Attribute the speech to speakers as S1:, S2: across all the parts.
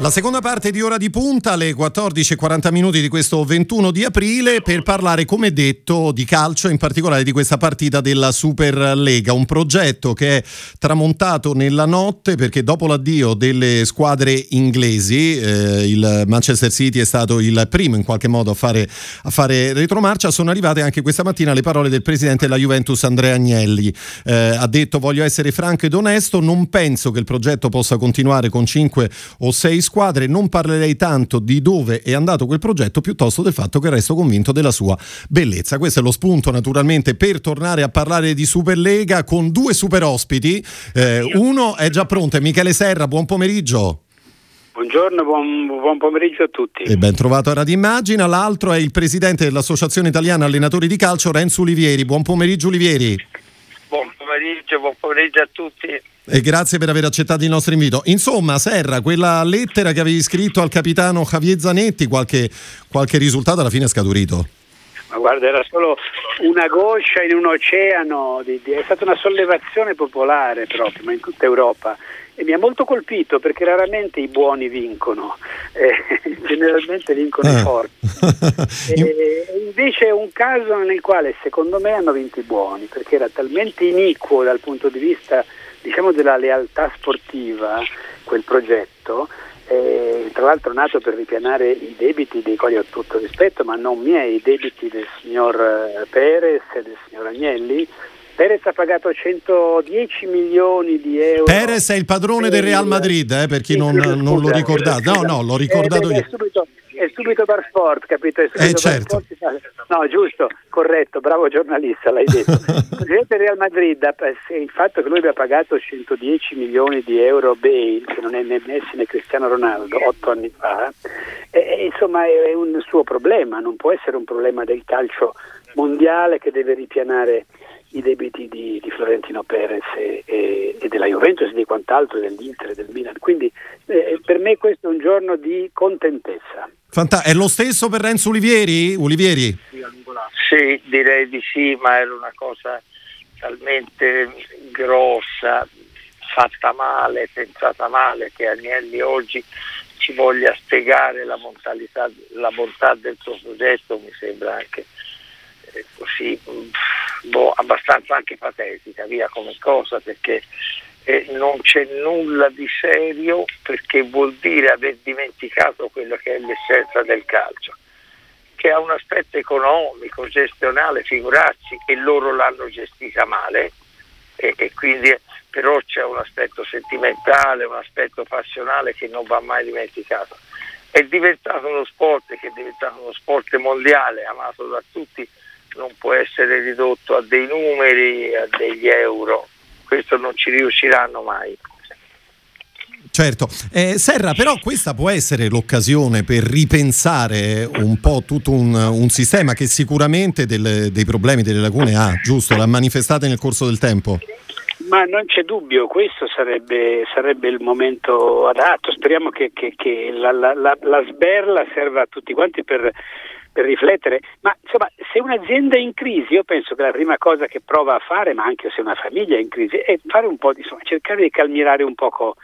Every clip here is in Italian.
S1: La seconda parte di Ora di Punta, alle 14.40 minuti di questo 21 di aprile, per parlare, come detto, di calcio, in particolare di questa partita della Superlega, un progetto che è tramontato nella notte perché dopo l'addio delle squadre inglesi, eh, il Manchester City è stato il primo in qualche modo a fare, a fare retromarcia, sono arrivate anche questa mattina le parole del presidente della Juventus Andrea Agnelli. Eh, ha detto voglio essere franco ed onesto, non penso che il progetto possa continuare con 5 o 6 squadre squadre non parlerei tanto di dove è andato quel progetto piuttosto del fatto che resto convinto della sua bellezza. Questo è lo spunto naturalmente per tornare a parlare di Superlega con due super ospiti. Eh, uno è già pronto, è Michele Serra, buon pomeriggio.
S2: Buongiorno, buon, buon, pomeriggio a tutti.
S1: E ben trovato a Radio Immagina. L'altro è il presidente dell'Associazione Italiana Allenatori di Calcio, Renzo Olivieri. Buon pomeriggio Olivieri.
S3: Buon pomeriggio, buon pomeriggio a tutti
S1: e grazie per aver accettato il nostro invito. Insomma, Serra, quella lettera che avevi scritto al capitano Javier Zanetti, qualche, qualche risultato alla fine è scaturito?
S2: Ma guarda, era solo una goccia in un oceano, di, di, è stata una sollevazione popolare proprio, ma in tutta Europa. E mi ha molto colpito perché raramente i buoni vincono, eh, generalmente vincono i eh. forti. e, invece è un caso nel quale secondo me hanno vinto i buoni, perché era talmente iniquo dal punto di vista diciamo della lealtà sportiva, quel progetto, eh, tra l'altro nato per ripianare i debiti dei quali ho tutto rispetto, ma non miei, i debiti del signor eh, Perez e del signor Agnelli. Perez ha pagato 110 milioni di euro.
S1: Perez è il padrone del Real Madrid, eh, per chi non, non lo ricordate. No, no, l'ho ricordato eh, beh, io.
S2: Subito, è subito Bar Sport, capito?
S1: eh certo.
S2: No, giusto, corretto, bravo giornalista, l'hai detto. Il Presidente Real Madrid, il fatto che lui abbia pagato 110 milioni di euro Bale, che non è né Messi né Cristiano Ronaldo, otto anni fa, eh, insomma è un suo problema, non può essere un problema del calcio mondiale che deve ripianare i debiti di, di Florentino Perez e, e, e, della Juventus e di quant'altro, dell'Inter e del Milan. Quindi eh, per me questo è un giorno di contentezza.
S1: Fanta- è lo stesso per Renzo Olivieri? Olivieri?
S3: Sì, direi di sì, ma era una cosa talmente grossa, fatta male, pensata male, che Agnelli oggi ci voglia spiegare la, la bontà del suo progetto, mi sembra anche eh, così boh, abbastanza anche patetica via come cosa perché eh, non c'è nulla di serio perché vuol dire aver dimenticato quello che è l'essenza del calcio che ha un aspetto economico, gestionale, figurarsi, e loro l'hanno gestita male, e, e, quindi però c'è un aspetto sentimentale, un aspetto passionale che non va mai dimenticato. È diventato uno sport che è diventato uno sport mondiale, amato da tutti, non può essere ridotto a dei numeri, a degli euro, questo non ci riusciranno mai.
S1: Certo, eh, Serra, però questa può essere l'occasione per ripensare un po' tutto un, un sistema che sicuramente del, dei problemi, delle lacune ha, giusto? L'ha manifestate nel corso del tempo?
S2: Ma non c'è dubbio, questo sarebbe, sarebbe il momento adatto. Speriamo che, che, che la, la, la, la, sberla serva a tutti quanti per per riflettere, ma insomma se un'azienda è in crisi io penso che la prima cosa che prova a fare, ma anche se una famiglia è in crisi, è fare un po' di, insomma, cercare di calmierare un poco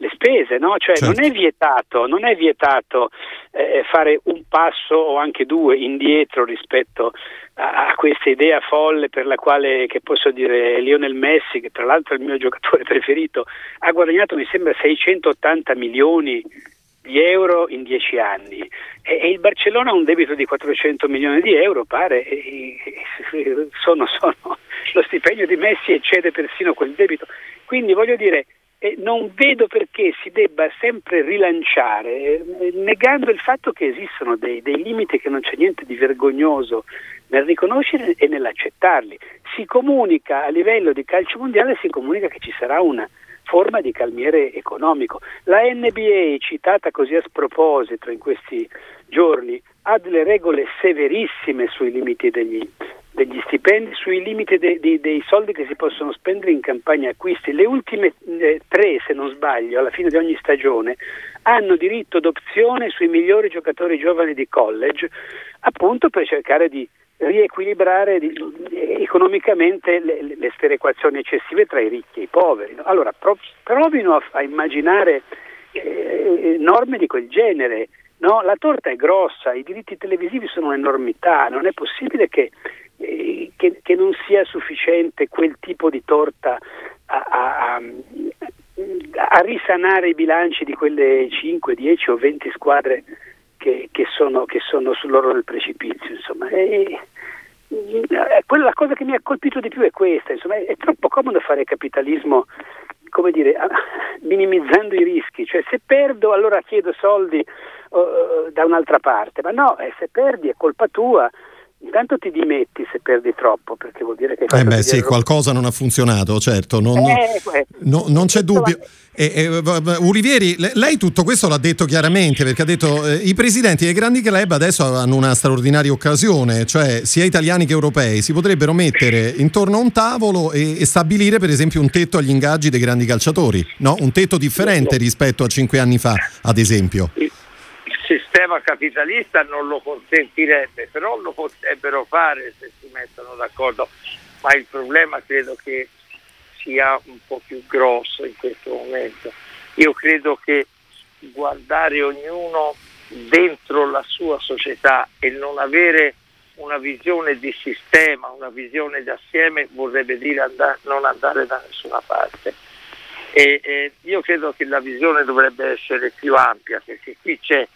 S2: le spese, no? Cioè certo. non è vietato, non è vietato eh, fare un passo o anche due indietro rispetto a, a, questa idea folle per la quale, che posso dire, Lionel Messi, che tra l'altro è il mio giocatore preferito, ha guadagnato mi sembra 680 milioni di euro in dieci anni e, il Barcellona ha un debito di 400 milioni di euro, pare, sono, sono, lo stipendio di Messi eccede persino quel debito. Quindi voglio dire, non vedo perché si debba sempre rilanciare, eh, negando il fatto che esistono dei, dei limiti che non c'è niente di vergognoso nel riconoscere e nell'accettarli. Si comunica a livello di calcio mondiale, si comunica che ci sarà una forma di calmiere economico. La NBA, citata così a sproposito in questi giorni, ha delle regole severissime sui limiti degli, degli stipendi, sui limiti de, de, dei soldi che si possono spendere in campagna acquisti. Le ultime eh, tre, se non sbaglio, alla fine di ogni stagione, hanno diritto d'opzione sui migliori giocatori giovani di college, appunto per cercare di riequilibrare economicamente le, le sperequazioni eccessive tra i ricchi e i poveri. Allora provino a, a immaginare eh, norme di quel genere. No? La torta è grossa, i diritti televisivi sono un'enormità, non è possibile che, eh, che, che non sia sufficiente quel tipo di torta a, a, a, risanare i bilanci di quelle 5, 10 o 20 squadre che, che, sono, che sono sull'oro del precipizio. Insomma. E, e, quella, la cosa che mi ha colpito di più è questa, insomma, è, è troppo comodo fare capitalismo come dire, minimizzando i rischi, cioè se perdo allora chiedo soldi uh, da un'altra parte, ma no, eh, se perdi è colpa tua, Intanto ti dimetti se perdi troppo, perché vuol dire che...
S1: Eh beh sì, qualcosa non ha funzionato, certo, non, eh, no, non c'è dubbio. E, e, Ulivieri, lei tutto questo l'ha detto chiaramente, perché ha detto eh, i presidenti dei grandi club adesso hanno una straordinaria occasione, cioè sia italiani che europei, si potrebbero mettere intorno a un tavolo e, e stabilire per esempio un tetto agli ingaggi dei grandi calciatori, no? un tetto differente rispetto a cinque anni fa, ad esempio
S3: sistema capitalista non lo consentirebbe, però lo potrebbero fare se si mettono d'accordo, ma il problema credo che sia un po' più grosso in questo momento. Io credo che guardare ognuno dentro la sua società e non avere una visione di sistema, una visione d'assieme vorrebbe dire andare, non andare da nessuna parte. E, e io credo che la visione dovrebbe essere più ampia perché qui c'è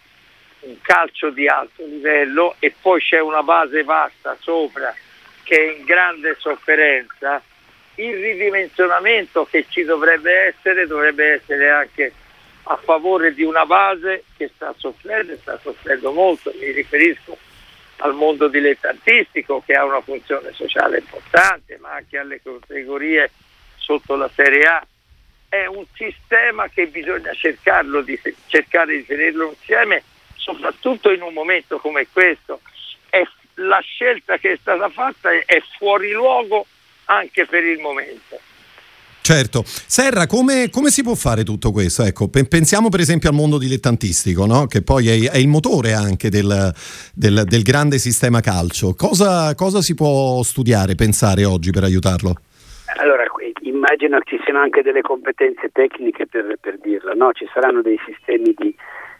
S3: un calcio di alto livello e poi c'è una base vasta sopra che è in grande sofferenza, il ridimensionamento che ci dovrebbe essere dovrebbe essere anche a favore di una base che sta soffrendo e sta soffrendo molto, mi riferisco al mondo dilettantistico che ha una funzione sociale importante, ma anche alle categorie sotto la Serie A. È un sistema che bisogna cercarlo di, cercare di tenerlo insieme soprattutto in un momento come questo. È, la scelta che è stata fatta è fuori luogo anche per il momento.
S1: Certo. Serra, come, come, si può fare tutto questo? Ecco, pensiamo per esempio al mondo dilettantistico, no? che poi è, è, il motore anche del, del, del grande sistema calcio. Cosa, cosa, si può studiare, pensare oggi per aiutarlo?
S2: Allora, immagino che ci siano anche delle competenze tecniche per, per dirlo, no? ci saranno dei sistemi di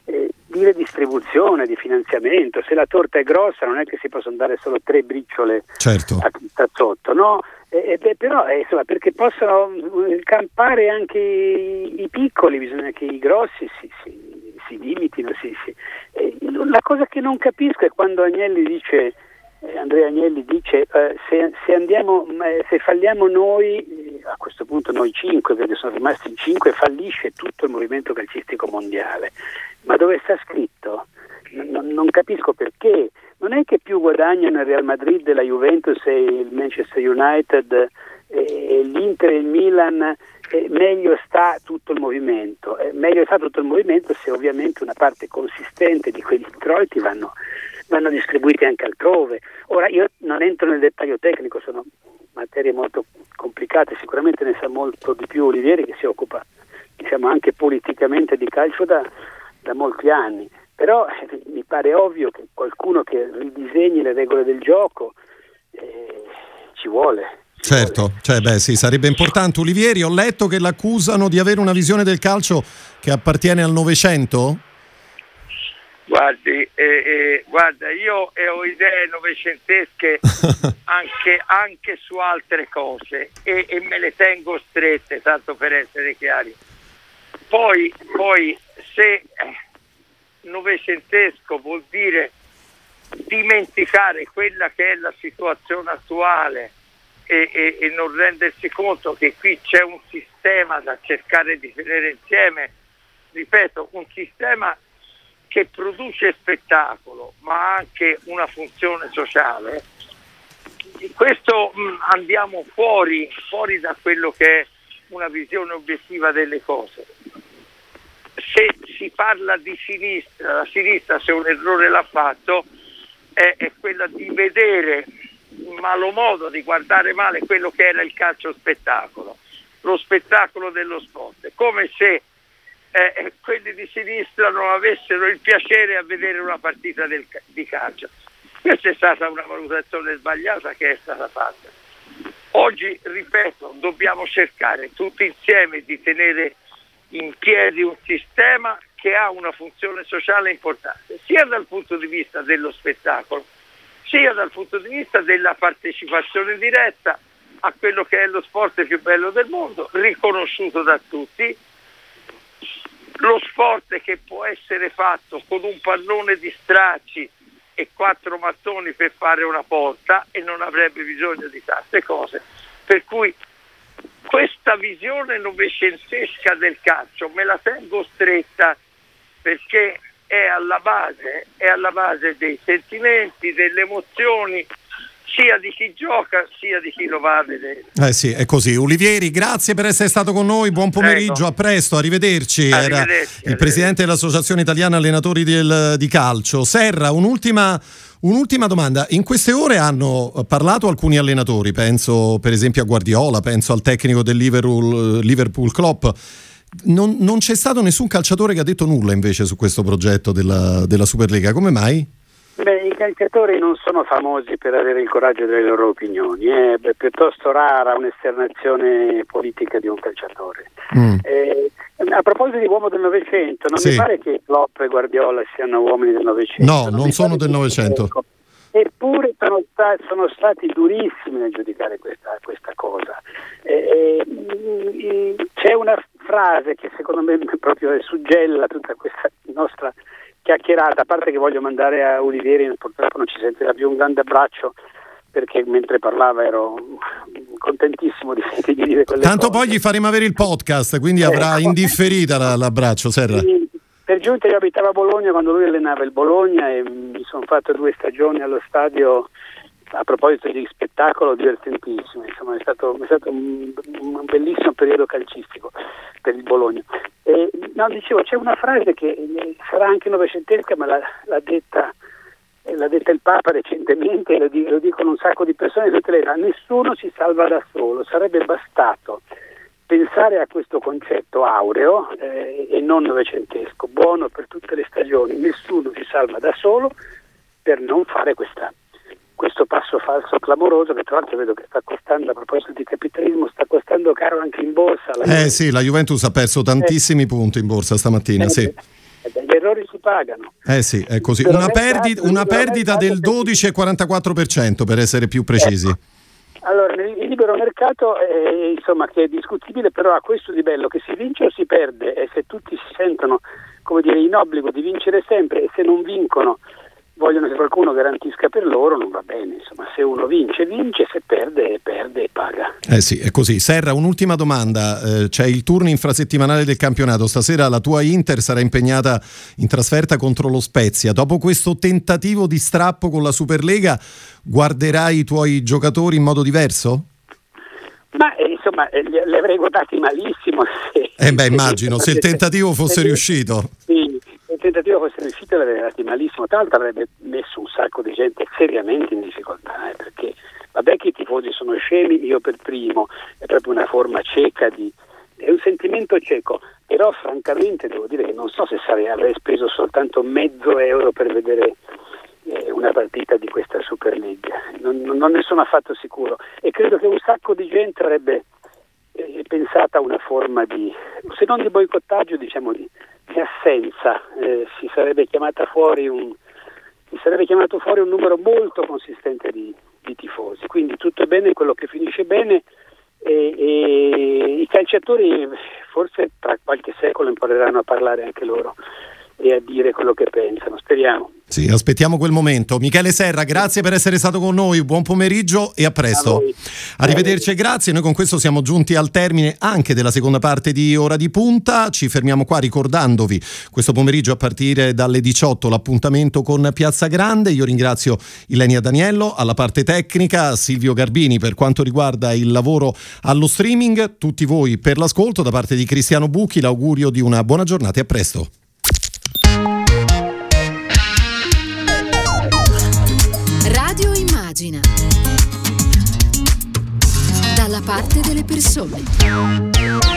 S2: eh, di redistribuzione, di finanziamento. Se la torta è grossa non è che si possono dare solo tre briciole
S1: certo.
S2: a tutta sotto, no? Eh, beh, però eh, insomma, perché possano eh, campare anche i, i, piccoli bisogna che i grossi si, si, si limitino. Si, eh, la cosa che non capisco è quando Agnelli dice eh, Andrea Agnelli dice eh, se, se, andiamo, se, falliamo noi, a questo punto noi cinque, perché sono rimasti in cinque, fallisce tutto il movimento calcistico mondiale. Ma dove sta scritto? Non, non capisco perché. Non è che più guadagnano il Real Madrid, la Juventus e il Manchester United e l'Inter e il Milan meglio sta tutto il movimento. Meglio sta tutto il movimento se ovviamente una parte consistente di quegli introiti vanno, vanno distribuiti anche altrove. Ora io non entro nel dettaglio tecnico, sono materie molto complicate, sicuramente ne sa molto di più Olivieri che si occupa diciamo, anche politicamente di calcio da, da molti anni, però eh, mi pare ovvio che qualcuno che ridisegni le regole del gioco eh, ci vuole.
S1: Certo, cioè, beh, sì, sarebbe importante. Olivieri, ho letto che l'accusano di avere una visione del calcio che appartiene al Novecento?
S3: Guardi, eh, eh, guarda, io ho idee novecentesche anche, anche, su altre cose e, e, me le tengo strette, tanto per essere chiari. Poi, poi se eh, novecentesco vuol dire dimenticare quella che è la situazione attuale e, e, e non rendersi conto che qui c'è un sistema da cercare di tenere insieme, ripeto, un sistema che produce spettacolo ma anche una funzione sociale, questo mh, mm, andiamo fuori, fuori da quello che è una visione obiettiva delle cose. Se si parla di sinistra, la sinistra se un errore l'ha fatto è, è quella di vedere malo modo, di guardare male quello che era il calcio spettacolo, lo spettacolo dello sport, come se eh, eh, quelli di sinistra non avessero il piacere a vedere una partita del, di calcio. Questa è stata una valutazione sbagliata che è stata fatta. Oggi, ripeto, dobbiamo cercare tutti insieme di tenere in piedi un sistema che ha una funzione sociale importante, sia dal punto di vista dello spettacolo, sia dal punto di vista della partecipazione diretta a quello che è lo sport più bello del mondo, riconosciuto da tutti, lo sport che può essere fatto con un pallone di stracci e quattro mattoni per fare una porta e non avrebbe bisogno di tante cose. Per cui questa visione novecentesca del calcio me la tengo stretta perché è alla base, è alla base dei sentimenti, delle emozioni, sia di chi gioca sia di chi lo va a vedere.
S1: Eh sì, è così. Olivieri, grazie per essere stato con noi, buon pomeriggio, Prego. a presto, arrivederci. arrivederci Era arrivederci. il presidente dell'Associazione Italiana Allenatori del, di Calcio. Serra, un'ultima, un'ultima domanda. In queste ore hanno parlato alcuni allenatori, penso per esempio a Guardiola, penso al tecnico del Liverpool, Liverpool Klopp. Non, non, c'è stato nessun calciatore che ha detto nulla invece su questo progetto della, della Superlega. Come mai?
S2: Beh, i calciatori non sono famosi per avere il coraggio delle loro opinioni, è eh? piuttosto rara un'esternazione politica di un calciatore. Mm. Eh, a proposito di uomo del Novecento, non sì. mi pare che Klopp e Guardiola siano uomini del Novecento.
S1: No, non, non sono del Novecento.
S2: Eppure sono, sta- sono, stati durissimi nel giudicare questa, questa cosa. Eh, c'è una frase che secondo me proprio suggella tutta questa nostra chiacchierata, a parte che voglio mandare a Olivieri, purtroppo non ci sentirà più un grande abbraccio perché mentre parlava ero contentissimo di sentirgli dire quelle
S1: Tanto
S2: cose.
S1: poi gli faremo avere il podcast, quindi eh, avrà indifferita l'abbraccio, Serra.
S2: Sì, per giunta io abitavo a Bologna quando lui allenava il Bologna e mi sono fatto due stagioni allo stadio a proposito di spettacolo divertentissimo, insomma è stato, è stato un, un, bellissimo periodo calcistico per il Bologna. E, no, dicevo, c'è una frase che eh, sarà anche novecentesca, ma l'ha, l'ha, detta, eh, l'ha detta, il Papa recentemente, lo, lo, dicono un sacco di persone, tutte nessuno si salva da solo, sarebbe bastato pensare a questo concetto aureo eh, e non novecentesco, buono per tutte le stagioni, nessuno si salva da solo per non fare questa questo passo falso clamoroso che tra l'altro vedo che sta costando a proposito di capitalismo sta costando caro anche in borsa
S1: eh Juventus. sì la Juventus ha perso tantissimi eh. punti in borsa stamattina eh, sì.
S2: Eh, gli errori si pagano
S1: eh sì è così una, perdi- una perdita del 12,44% per essere più precisi
S2: ecco. Allora, il libero mercato è, insomma, che è discutibile, però ha questo di bello che si vince o si perde e se tutti si sentono come dire, in obbligo di vincere sempre e se non vincono vogliono che qualcuno garantisca per loro, non va bene. Insomma, se uno vince, vince, se perde, perde e paga.
S1: Eh sì, è così. Serra, un'ultima domanda. Eh, c'è il turno infrasettimanale del campionato. Stasera la tua Inter sarà impegnata in trasferta contro lo Spezia. Dopo questo tentativo di strappo con la Superlega, guarderai i tuoi giocatori in modo diverso?
S2: Ma eh, insomma, eh, li, avrei votati malissimo.
S1: Se, eh beh, immagino, se il tentativo fosse riuscito.
S2: Sì, tentativo fosse riuscito l'avrebbe dato malissimo, tra l'altro avrebbe messo un sacco di gente seriamente in difficoltà, eh, perché vabbè che i tifosi sono scemi, io per primo, è proprio una forma cieca di... è un sentimento cieco, però francamente devo dire che non so se sarei, avrei speso soltanto mezzo euro per vedere eh, una partita di questa Super League, non, non, ne sono affatto sicuro. E credo che un sacco di gente avrebbe eh, pensato a una forma di, se non di boicottaggio, diciamo di di assenza eh, si, sarebbe un, si sarebbe chiamato fuori un numero molto consistente di, di tifosi. Quindi tutto è bene quello che finisce bene e, e i calciatori forse tra qualche secolo impareranno a parlare anche loro e a dire quello che pensano, speriamo.
S1: Sì, aspettiamo quel momento. Michele Serra, grazie per essere stato con noi, buon pomeriggio e a presto. A Arrivederci e grazie. Noi con questo siamo giunti al termine anche della seconda parte di Ora di Punta. Ci fermiamo qua ricordandovi questo pomeriggio a partire dalle 18 l'appuntamento con Piazza Grande. Io ringrazio Ilenia Daniello alla parte tecnica, Silvio Garbini per quanto riguarda il lavoro allo streaming, tutti voi per l'ascolto. Da parte di Cristiano Bucchi l'augurio di una buona giornata e a presto.
S4: Persone.